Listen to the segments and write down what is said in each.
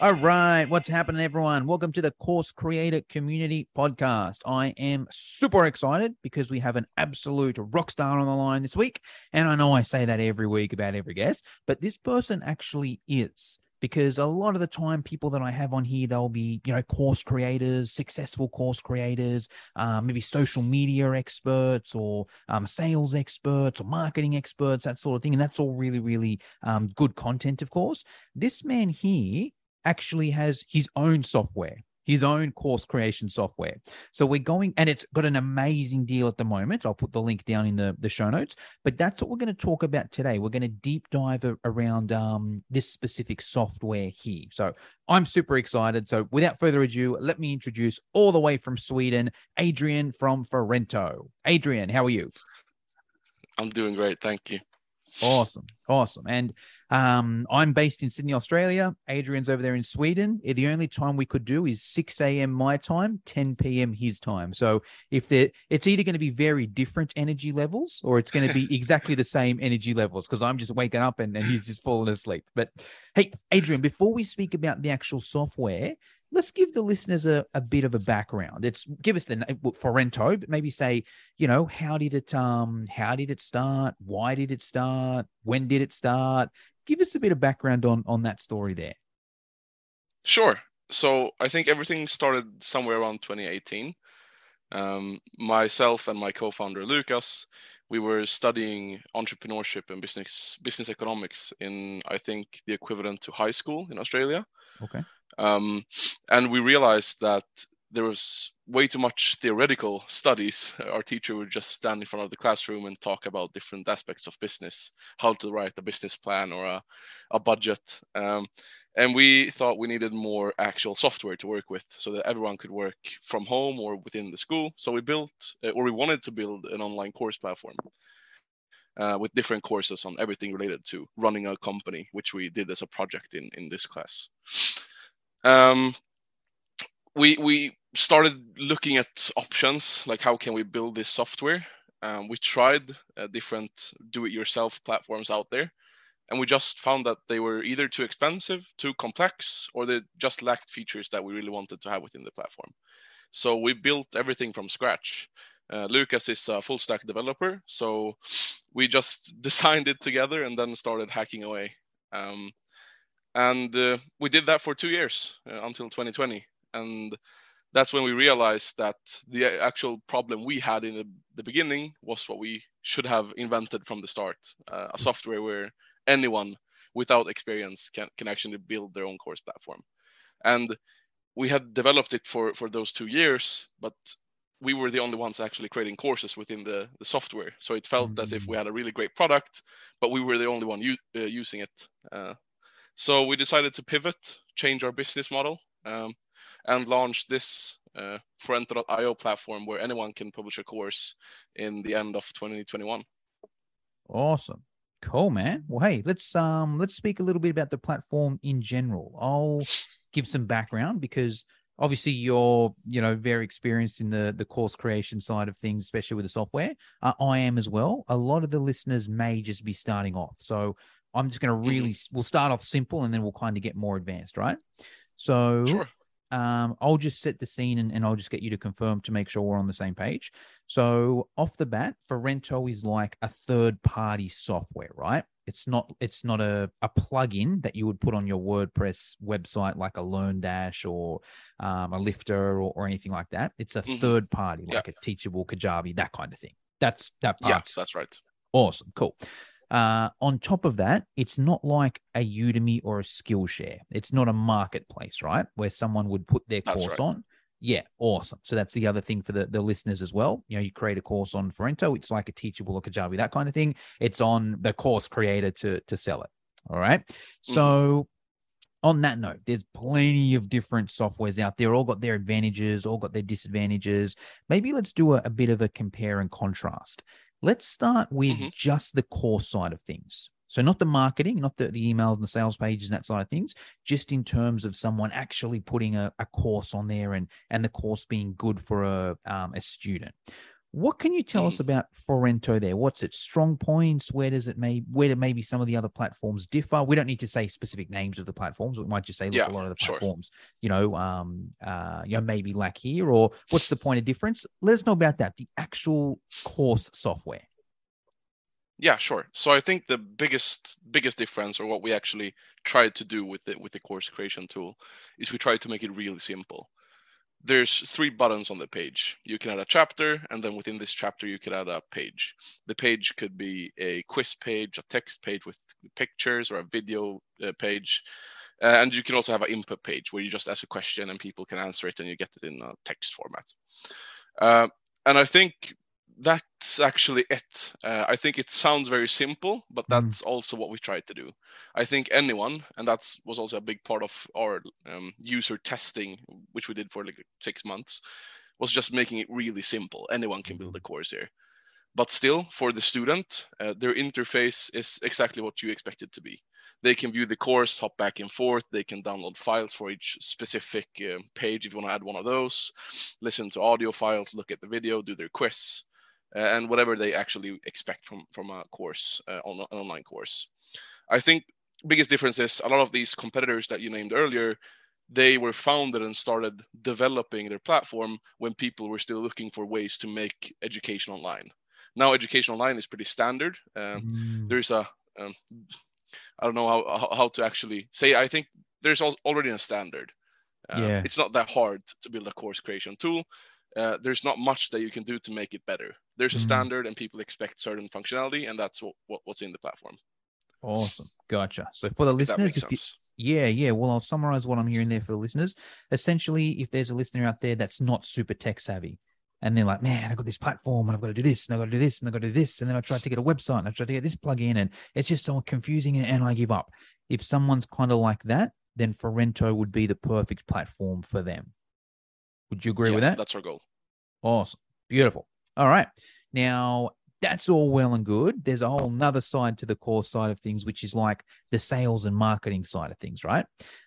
All right, what's happening, everyone? Welcome to the Course Creator Community Podcast. I am super excited because we have an absolute rock star on the line this week. And I know I say that every week about every guest, but this person actually is because a lot of the time people that i have on here they'll be you know course creators successful course creators um, maybe social media experts or um, sales experts or marketing experts that sort of thing and that's all really really um, good content of course this man here actually has his own software his own course creation software. So we're going, and it's got an amazing deal at the moment. I'll put the link down in the, the show notes. But that's what we're going to talk about today. We're going to deep dive around um, this specific software here. So I'm super excited. So without further ado, let me introduce all the way from Sweden, Adrian from Forento. Adrian, how are you? I'm doing great. Thank you. Awesome. Awesome. And um, I'm based in Sydney, Australia. Adrian's over there in Sweden. Eh, the only time we could do is 6 a.m. my time, 10 p.m. his time. So if it's either going to be very different energy levels or it's going to be exactly the same energy levels because I'm just waking up and, and he's just falling asleep. But hey, Adrian, before we speak about the actual software, let's give the listeners a, a bit of a background. It's give us the name Forento, but maybe say, you know, how did it um how did it start? Why did it start? When did it start? Give us a bit of background on on that story there. Sure. So I think everything started somewhere around 2018. Um, myself and my co-founder Lucas, we were studying entrepreneurship and business business economics in I think the equivalent to high school in Australia. Okay. Um, and we realized that there was way too much theoretical studies. Our teacher would just stand in front of the classroom and talk about different aspects of business, how to write a business plan or a, a budget. Um, and we thought we needed more actual software to work with so that everyone could work from home or within the school. So we built, uh, or we wanted to build an online course platform. Uh, with different courses on everything related to running a company, which we did as a project in, in this class. Um, we we started looking at options like how can we build this software. Um, we tried uh, different do-it-yourself platforms out there, and we just found that they were either too expensive, too complex, or they just lacked features that we really wanted to have within the platform. So we built everything from scratch. Uh, Lucas is a full stack developer, so we just designed it together and then started hacking away. Um, and uh, we did that for two years uh, until 2020 and that's when we realized that the actual problem we had in the, the beginning was what we should have invented from the start uh, a software where anyone without experience can, can actually build their own course platform and we had developed it for for those two years but we were the only ones actually creating courses within the, the software so it felt mm-hmm. as if we mm. had a really great product but we were the only one u- uh, using it uh, so we decided to pivot, change our business model, um, and launch this uh, Forento.io platform where anyone can publish a course in the end of 2021. Awesome. Cool, man. Well, hey, let's um let's speak a little bit about the platform in general. I'll give some background because obviously you're you know very experienced in the the course creation side of things especially with the software uh, i am as well a lot of the listeners may just be starting off so I'm just going to really, mm-hmm. we'll start off simple and then we'll kind of get more advanced, right? So sure. Um, I'll just set the scene and, and I'll just get you to confirm to make sure we're on the same page. So off the bat, Forento is like a third party software, right? It's not it's not a, a plugin that you would put on your WordPress website like a LearnDash or um, a Lifter or, or anything like that. It's a mm-hmm. third party, like yeah. a Teachable, Kajabi, that kind of thing. That's that part. Yeah, that's right. Awesome, cool. Uh, on top of that, it's not like a Udemy or a Skillshare. It's not a marketplace, right? Where someone would put their that's course right. on. Yeah, awesome. So that's the other thing for the, the listeners as well. You know, you create a course on Forento, it's like a teachable or Kajabi, that kind of thing. It's on the course creator to to sell it. All right. Mm-hmm. So on that note, there's plenty of different softwares out there, all got their advantages, all got their disadvantages. Maybe let's do a, a bit of a compare and contrast. Let's start with mm-hmm. just the course side of things. So not the marketing, not the, the emails and the sales pages and that side of things, just in terms of someone actually putting a, a course on there and and the course being good for a um, a student. What can you tell us mm. about Forento there? What's its strong points? Where does it may where do maybe some of the other platforms differ? We don't need to say specific names of the platforms. We might just say look, yeah, a lot of the platforms, sure. you know, um, uh, you know, maybe lack here, or what's the point of difference? Let us know about that. The actual course software. Yeah, sure. So I think the biggest biggest difference, or what we actually tried to do with it with the course creation tool, is we tried to make it really simple there's three buttons on the page. You can add a chapter, and then within this chapter, you can add a page. The page could be a quiz page, a text page with pictures, or a video uh, page. Uh, and you can also have an input page where you just ask a question and people can answer it and you get it in a text format. Uh, and I think that's actually it. Uh, I think it sounds very simple, but mm. that's mm. also what we tried to do. I think anyone, and that was also a big part of our um, user testing, which we did for like six months, was just making it really simple. Anyone can build a mm-hmm. course here. But still, for the student, uh, their interface is exactly what you expect it to be. They can view the course, hop back and forth. They can download files for each specific uh, page if you want to add one of those, listen to audio files, look at the video, do their quiz and whatever they actually expect from from a course uh, on an online course. I think biggest difference is a lot of these competitors that you named earlier they were founded and started developing their platform when people were still looking for ways to make education online. Now, education online is pretty standard. Um, mm. There's a um, I don't know how how to actually say. I think there's already a standard. Uh, yeah. It's not that hard to build a course creation tool uh, there's not much that you can do to make it better. There's a mm. standard, and people expect certain functionality, and that's what, what, what's in the platform. Awesome, gotcha. So for the listeners, you, yeah, yeah. Well, I'll summarize what I'm hearing there for the listeners. Essentially, if there's a listener out there that's not super tech savvy, and they're like, man, I've got this platform and I've got to do this and I've got to do this and I've got to do this. And then I try to get a website and I try to get this plugin and it's just so confusing and I give up. If someone's kind of like that, then Forento would be the perfect platform for them. Would you agree yeah, with that? That's our goal. Awesome. Beautiful. All right. Now, that's all well and good. There's a whole nother side to the course side of things, which is like the sales and marketing side of things, right?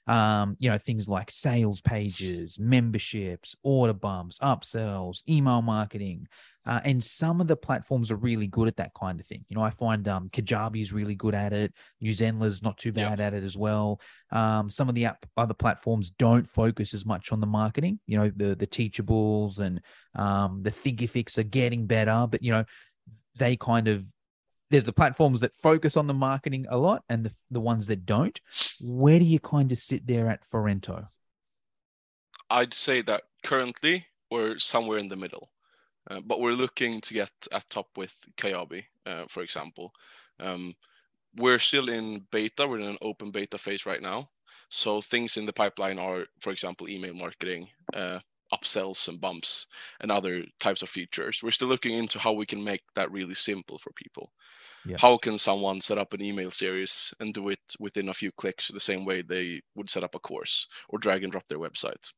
Um, you know, things like sales pages, memberships, order bumps, upsells, email marketing, uh, and some of the platforms are really good at that kind of thing. You know, I find um, Kajabi is really good at it. New Zenler's not too bad at it as well. Um, some of the app, other platforms don't focus as much on the marketing. You know, the the Teachables and um, the Thinkifics are getting better, but you know, they kind of there's the platforms that focus on the marketing a lot and the, the ones that don't. Where do you kind of sit there at Forento? I'd say that currently we're somewhere in the middle. Uh, but we're looking to get at top with Kajabi, uh, for example. Um, we're still in beta. We're in an open beta phase right now. So things in the pipeline are, for example, email marketing, uh, upsells and bumps, and other types of features. We're still looking into how we can make that really simple for people. Yeah. How can someone set up an email series and do it within a few clicks the same way they would set up a course or drag and drop their website?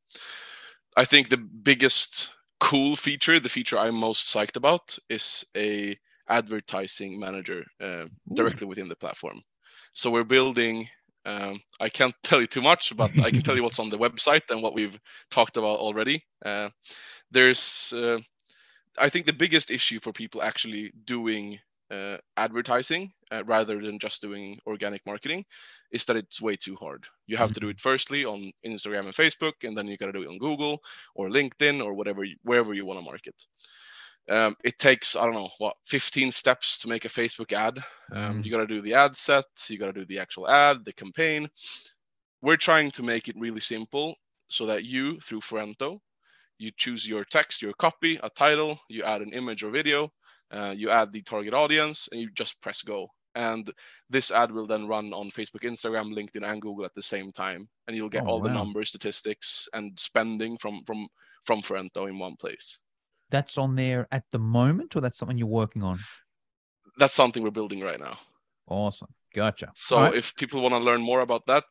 I think the biggest cool feature, the feature I'm most psyched about, is a advertising manager uh, directly within the platform. So we're building. Um, I can't tell you too much, but I can tell you what's on the website and what we've talked about already. Uh, there's, uh, I think, the biggest issue for people actually doing uh, advertising uh, rather than just doing organic marketing is that it's way too hard. You have to do mm-hmm. it firstly on Instagram and Facebook, and then you got to do it on Google or LinkedIn or whatever, wherever you want to market. Um, it takes I don't know what 15 steps to make a Facebook ad. Um, mm. You got to do the ad set, you got to do the actual ad, the campaign. We're trying to make it really simple so that you, through Forento, you choose your text, your copy, a title, you add an image or video, uh, you add the target audience, and you just press go and this ad will then run on facebook instagram linkedin and google at the same time and you'll get oh, all wow. the numbers statistics and spending from from from Forento in one place that's on there at the moment or that's something you're working on that's something we're building right now awesome Gotcha. So right. if people want to learn more about that,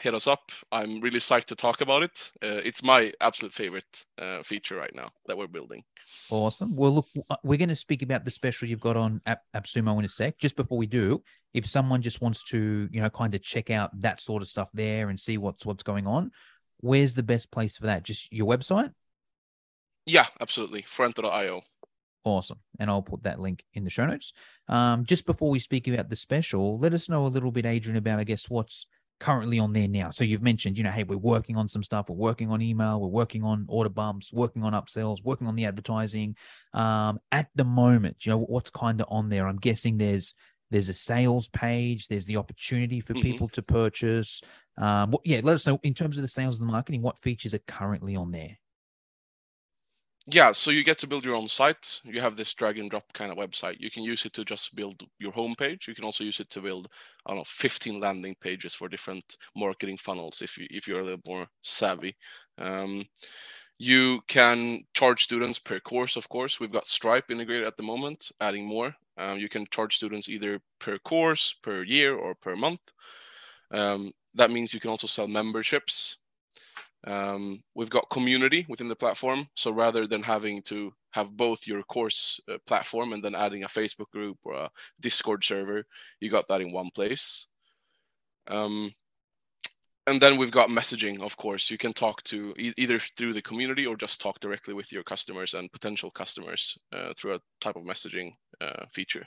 hit us up. I'm really psyched to talk about it. Uh, it's my absolute favorite uh, feature right now that we're building. Awesome. Well, look, uh, we're going to speak about the special you've got on App, AppSumo in a sec. Just before we do, if someone just wants to, you know, kind of check out that sort of stuff there and see what's what's going on, where's the best place for that? Just your website? Yeah, absolutely. Forento.io. Awesome. And I'll put that link in the show notes. Um, just before we speak about the special, let us know a little bit, Adrian, about, I guess, what's currently on there now. So you've mentioned, you know, hey, we're working on some stuff. We're working on email. We're working on order bumps, working on upsells, working on the advertising. Um, at the moment, you know, what's kind of on there? I'm guessing there's there's a sales page. There's the opportunity for mm-hmm. people to purchase. Um, yeah, let us know in terms of the sales and the marketing, what features are currently on there yeah so you get to build your own site. You have this drag and drop kind of website. You can use it to just build your homepage you can also use it to build i don't know 15 landing pages for different marketing funnels if you if you're a little more savvy. Um, you can charge students per course of course. We've got stripe integrated at the moment adding more. Um, you can charge students either per course per year or per month. Um, that means you can also sell memberships um, we've got community within the platform. So rather than having to have both your course uh, platform and then adding a Facebook group or a Discord server, you got that in one place. Um, and then we've got messaging, of course. You can talk to e- either through the community or just talk directly with your customers and potential customers uh, through a type of messaging uh, feature.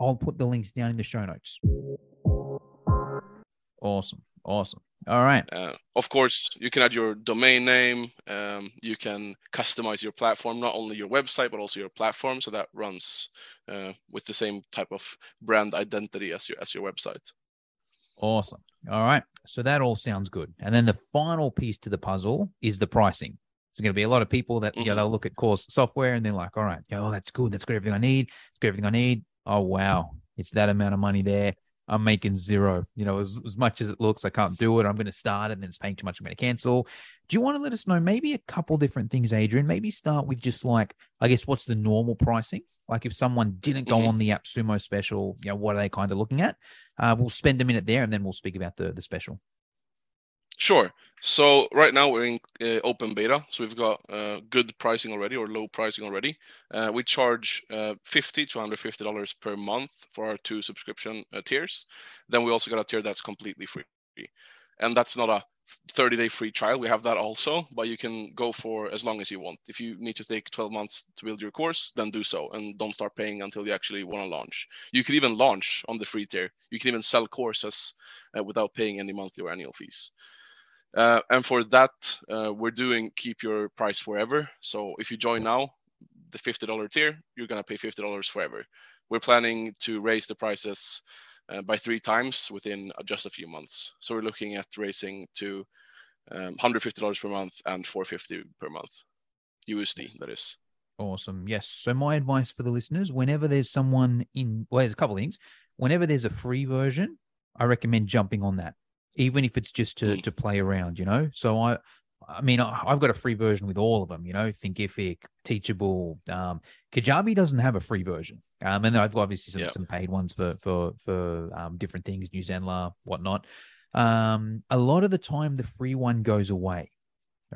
I'll put the links down in the show notes. Awesome. Awesome. All right. Uh, of course, you can add your domain name. Um, you can customize your platform, not only your website, but also your platform. So that runs uh, with the same type of brand identity as your, as your website. Awesome. All right. So that all sounds good. And then the final piece to the puzzle is the pricing. There's going to be a lot of people that, mm-hmm. you know, they'll look at course software and they're like, all right, yeah, oh, that's good. That's got everything I need. It's got everything I need. Oh, wow it's that amount of money there. I'm making zero. You know, as, as much as it looks, I can't do it. I'm going to start and then it's paying too much. I'm going to cancel. Do you want to let us know maybe a couple different things, Adrian? Maybe start with just like, I guess, what's the normal pricing? Like if someone didn't go mm-hmm. on the AppSumo special, you know, what are they kind of looking at? Uh, we'll spend a minute there and then we'll speak about the, the special. Sure. So right now we're in uh, open beta, so we've got uh, good pricing already or low pricing already. Uh, we charge uh, 50 to 150 dollars per month for our two subscription uh, tiers. Then we also got a tier that's completely free, and that's not a 30 day free trial. We have that also, but you can go for as long as you want. If you need to take 12 months to build your course, then do so and don't start paying until you actually want to launch. You can even launch on the free tier. You can even sell courses uh, without paying any monthly or annual fees. Uh, and for that, uh, we're doing keep your price forever. So if you join now, the $50 tier, you're going to pay $50 forever. We're planning to raise the prices uh, by three times within just a few months. So we're looking at raising to um, $150 per month and 450 per month, USD, that is. Awesome. Yes. So my advice for the listeners, whenever there's someone in, well, there's a couple of things. Whenever there's a free version, I recommend jumping on that even if it's just to to play around, you know. So I, I mean, I, have got a free version with all of them, you know, Thinkific, Teachable. Um, Kajabi doesn't have a free version, um, and I've got obviously some, yep. some paid ones for for for um, different things, New Zenler, whatnot. Um, a lot of the time, the free one goes away.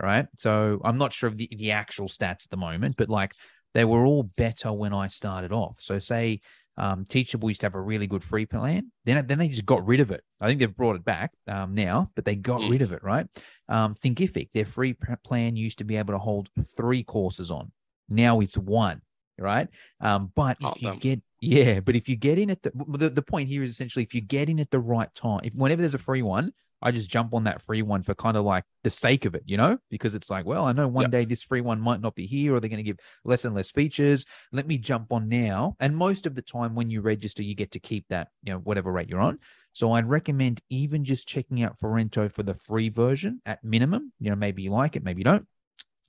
All right, so I'm not sure of the the actual stats at the moment, but like they were all better when I started off. So say um, Teachable used to have a really good free plan. Then, then they just got rid of it. I think they've brought it back um, now, but they got mm. rid of it, right? Um, Thinkific, their free plan used to be able to hold three courses on. Now it's one, right? Um, but if you get, yeah, but if you get in at the, the, the point here is essentially if you get in at the right time, if whenever there's a free one, I just jump on that free one for kind of like the sake of it, you know, because it's like, well, I know one day this free one might not be here or they're going to give less and less features. Let me jump on now. And most of the time when you register, you get to keep that, you know, whatever rate you're on. So I'd recommend even just checking out Forento for the free version at minimum. You know, maybe you like it, maybe you don't.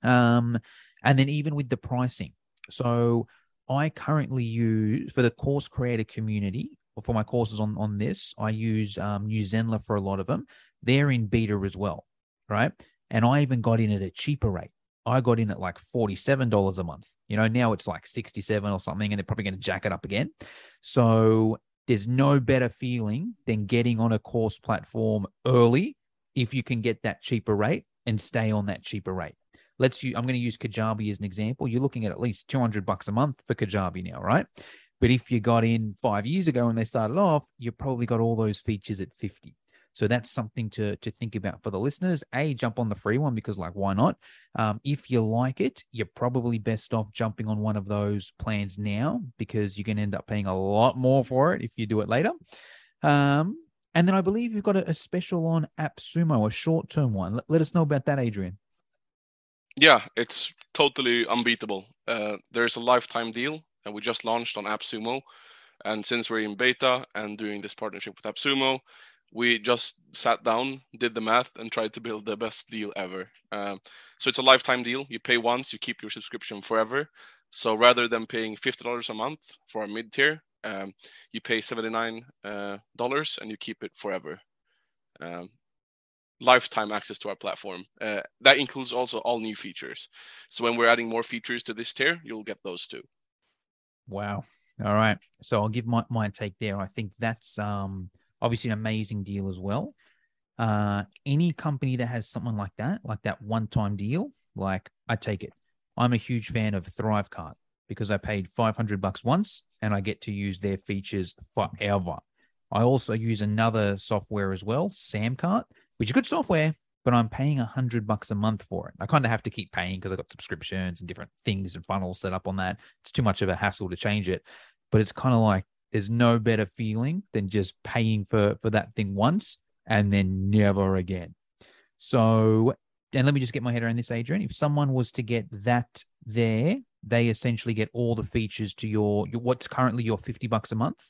Um, and then even with the pricing. So I currently use for the course creator community, for my courses on, on this, I use um, New Zenler for a lot of them they're in beta as well, right? And I even got in at a cheaper rate. I got in at like $47 a month. You know, now it's like 67 or something, and they're probably going to jack it up again. So there's no better feeling than getting on a course platform early if you can get that cheaper rate and stay on that cheaper rate. Let's you I'm going to use Kajabi as an example. You're looking at at least 200 bucks a month for Kajabi now, right? But if you got in five years ago when they started off, you probably got all those features at 50. So that's something to to think about for the listeners. A, jump on the free one because like why not? Um, if you like it, you're probably best off jumping on one of those plans now because you can end up paying a lot more for it if you do it later. Um, and then I believe you've got a, a special on AppSumo, a short term one. Let, let, us know about that, Adrian. Yeah, it's totally unbeatable. Uh, there's a lifetime deal, and we just launched on AppSumo. And since we're in beta and doing this partnership with AppSumo, we just sat down, did the math, and tried to build the best deal ever. Um, so it's a lifetime deal. You pay once, you keep your subscription forever. So rather than paying fifty dollars a month for a mid tier, um, you pay seventy nine uh, dollars and you keep it forever. Um, lifetime access to our platform. Uh, that includes also all new features. So when we're adding more features to this tier, you'll get those too. Wow. All right. So I'll give my, my take there. I think that's um obviously an amazing deal as well. Uh, any company that has something like that, like that one time deal, like I take it. I'm a huge fan of Thrivecart because I paid 500 bucks once and I get to use their features forever. I also use another software as well, Samcart, which is good software, but I'm paying a 100 bucks a month for it. I kind of have to keep paying because I've got subscriptions and different things and funnels set up on that. It's too much of a hassle to change it. But it's kind of like there's no better feeling than just paying for for that thing once and then never again. So, and let me just get my head around this, Adrian. If someone was to get that there, they essentially get all the features to your, your what's currently your 50 bucks a month.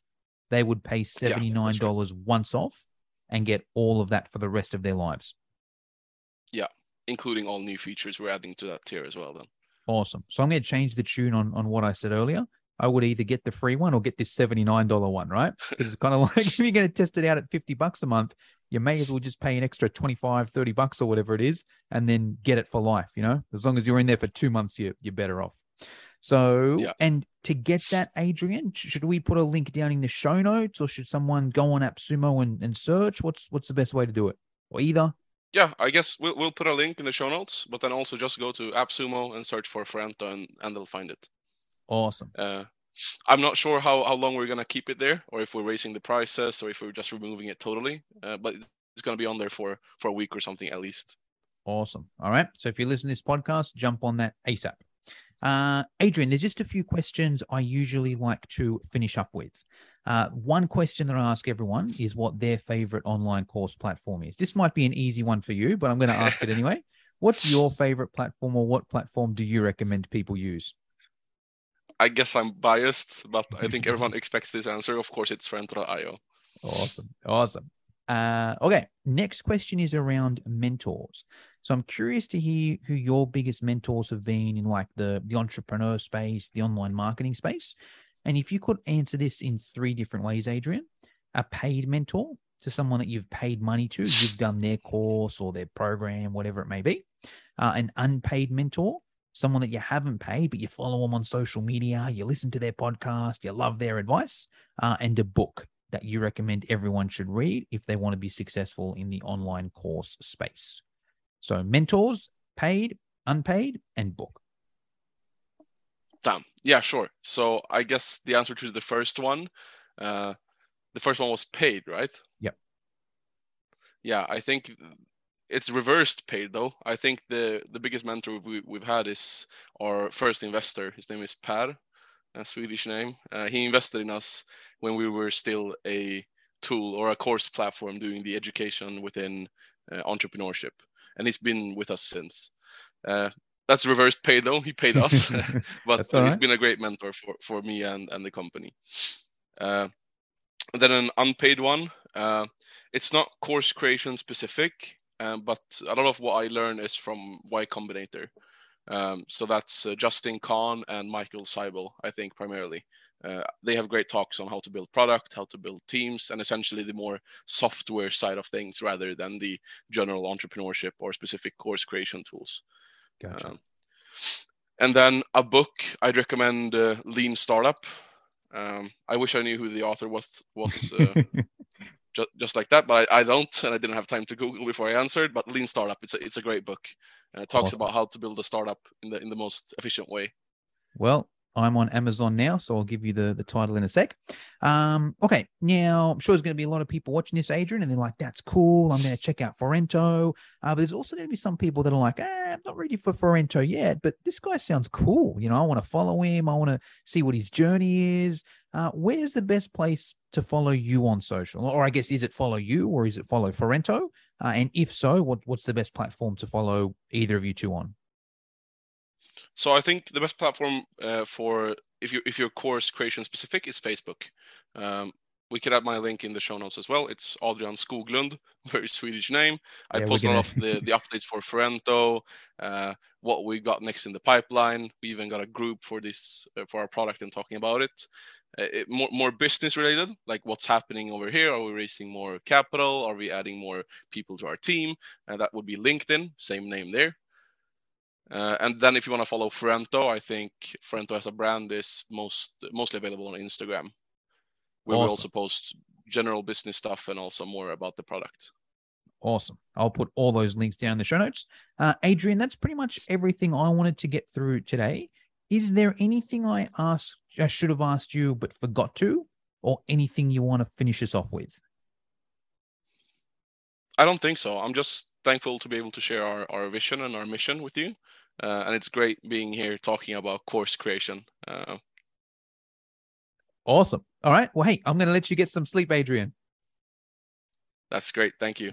They would pay $79 yeah, once off and get all of that for the rest of their lives. Yeah, including all new features we're adding to that tier as well then. Awesome. So I'm going to change the tune on on what I said earlier. I would either get the free one or get this $79 one, right? Because it's kind of like if you're going to test it out at 50 bucks a month, you may as well just pay an extra 25, 30 bucks or whatever it is, and then get it for life, you know? As long as you're in there for two months, you're, you're better off. So, yeah. and to get that, Adrian, should we put a link down in the show notes or should someone go on AppSumo and, and search? What's what's the best way to do it? Or either? Yeah, I guess we'll, we'll put a link in the show notes, but then also just go to AppSumo and search for Forento and, and they'll find it. Awesome. Uh, I'm not sure how, how long we're gonna keep it there, or if we're raising the prices, or if we're just removing it totally. Uh, but it's gonna be on there for for a week or something at least. Awesome. All right. So if you listen to this podcast, jump on that ASAP. Uh, Adrian, there's just a few questions I usually like to finish up with. Uh, one question that I ask everyone is what their favorite online course platform is. This might be an easy one for you, but I'm going to ask it anyway. What's your favorite platform, or what platform do you recommend people use? I guess I'm biased, but I think everyone expects this answer. Of course, it's Forento.io. Awesome. Awesome. Uh, okay. Next question is around mentors. So I'm curious to hear who your biggest mentors have been in like the, the entrepreneur space, the online marketing space. And if you could answer this in three different ways, Adrian, a paid mentor to someone that you've paid money to, you've done their course or their program, whatever it may be, uh, an unpaid mentor someone that you haven't paid, but you follow them on social media, you listen to their podcast, you love their advice, uh, and a book that you recommend everyone should read if they want to be successful in the online course space. So, mentors, paid, unpaid, and book. Damn. Yeah, sure. So, I guess the answer to the first one, uh, the first one was paid, right? Yep. Yeah, I think it's reversed paid though. I think the the biggest mentor we, we've had is our first investor. His name is Per, a Swedish name. Uh, he invested in us when we were still a tool or a course platform doing the education within uh, entrepreneurship, and he's been with us since. Uh, that's reversed pay though. He paid us, but he's right. been a great mentor for, for me and, and the company. Uh, then an unpaid one. Uh, it's not course creation specific, um, but a lot of what I learn is from Y Combinator. Um, so that's uh, Justin Kan and Michael Seibel, I think primarily. Uh, they have great talks on how to build product, how to build teams, and essentially the more software side of things rather than the general entrepreneurship or specific course creation tools. Gotcha. Um, and then a book I'd recommend uh, Lean Startup. Um, I wish I knew who the author was was uh, just, just like that, but I, I, don't, and I didn't have time to Google before I answered. But Lean Startup, it's a, it's a great book, and it talks awesome. about how to build a startup in the in the most efficient way. Well, I'm on Amazon now, so I'll give you the, the title in a sec. Um, okay, now I'm sure there's going to be a lot of people watching this, Adrian, and they're like, "That's cool. I'm going to check out Forento." Uh, but there's also going to be some people that are like, eh, "I'm not ready for Forento yet, but this guy sounds cool. You know, I want to follow him. I want to see what his journey is." Uh, where's the best place to follow you on social? Or I guess is it follow you or is it follow Forento? Uh, and if so, what, what's the best platform to follow either of you two on? So I think the best platform uh, for if you if your course creation specific is Facebook. Um, we can add my link in the show notes as well. It's Adrian Skoglund, very Swedish name. I yeah, post a lot of the, the updates for Forento, uh, what we got next in the pipeline. We even got a group for this uh, for our product and talking about it. Uh, it. more more business related, like what's happening over here. Are we raising more capital? Are we adding more people to our team? And that would be LinkedIn, same name there. Uh, and then if you want to follow Forento, I think Forento as a brand is most mostly available on Instagram, where awesome. we also post general business stuff and also more about the product. Awesome. I'll put all those links down in the show notes. Uh, Adrian, that's pretty much everything I wanted to get through today. Is there anything I asked, I should have asked you but forgot to, or anything you want to finish us off with? I don't think so. I'm just thankful to be able to share our, our vision and our mission with you. Uh, and it's great being here talking about course creation. Uh, awesome. All right. Well, hey, I'm going to let you get some sleep, Adrian. That's great. Thank you.